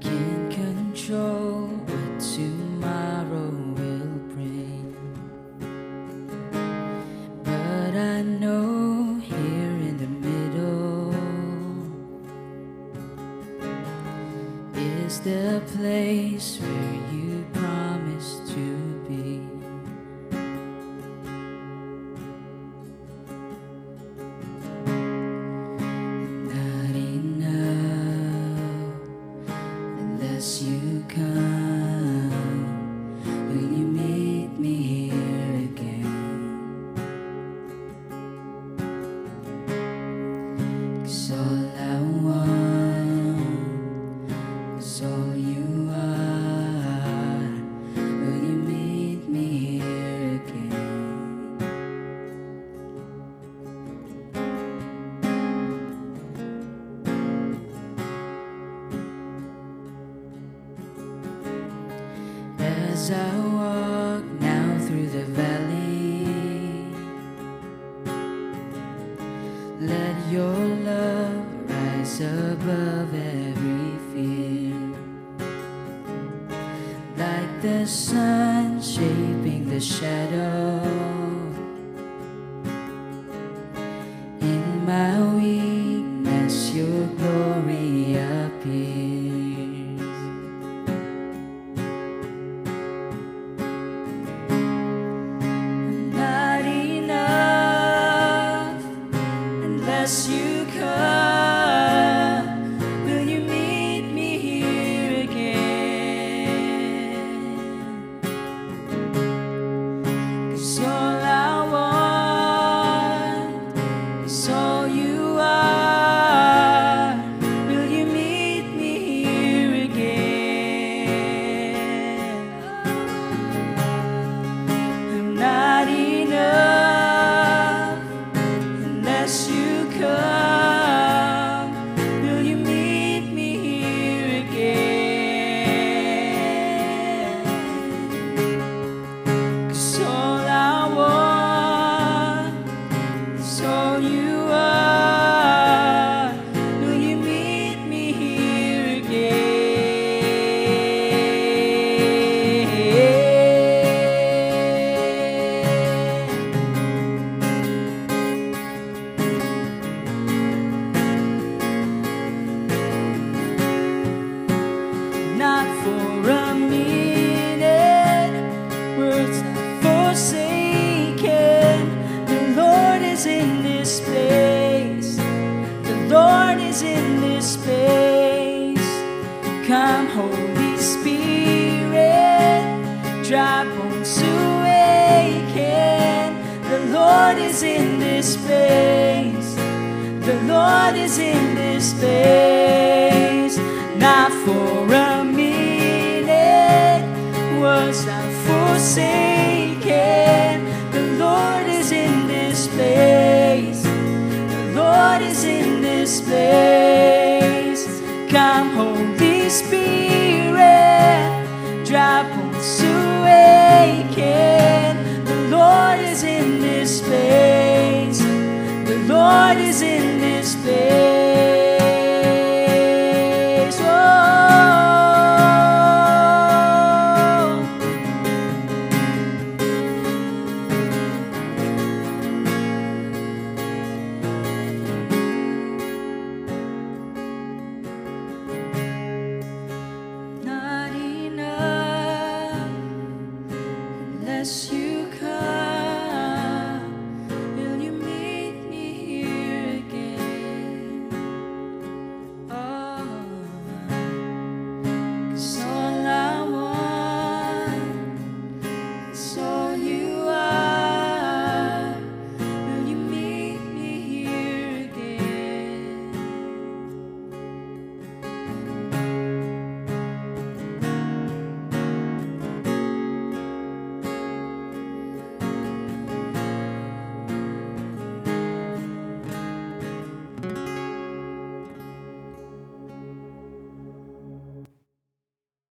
Can't control what tomorrow will bring. But I know here in the middle is the place where you promised to As I walk now through the valley, let your love rise above every fear. Like the sun shaping the shadow. In my weakness, forsaken. The Lord is in this place. The Lord is in this place. Come, Holy Spirit, dry bones to awaken. The Lord is in this place. The Lord is in this place, not for a minute was I forsaken. this place. Come, Holy Spirit, drop us awaken. The Lord is in this place. The Lord is in this place.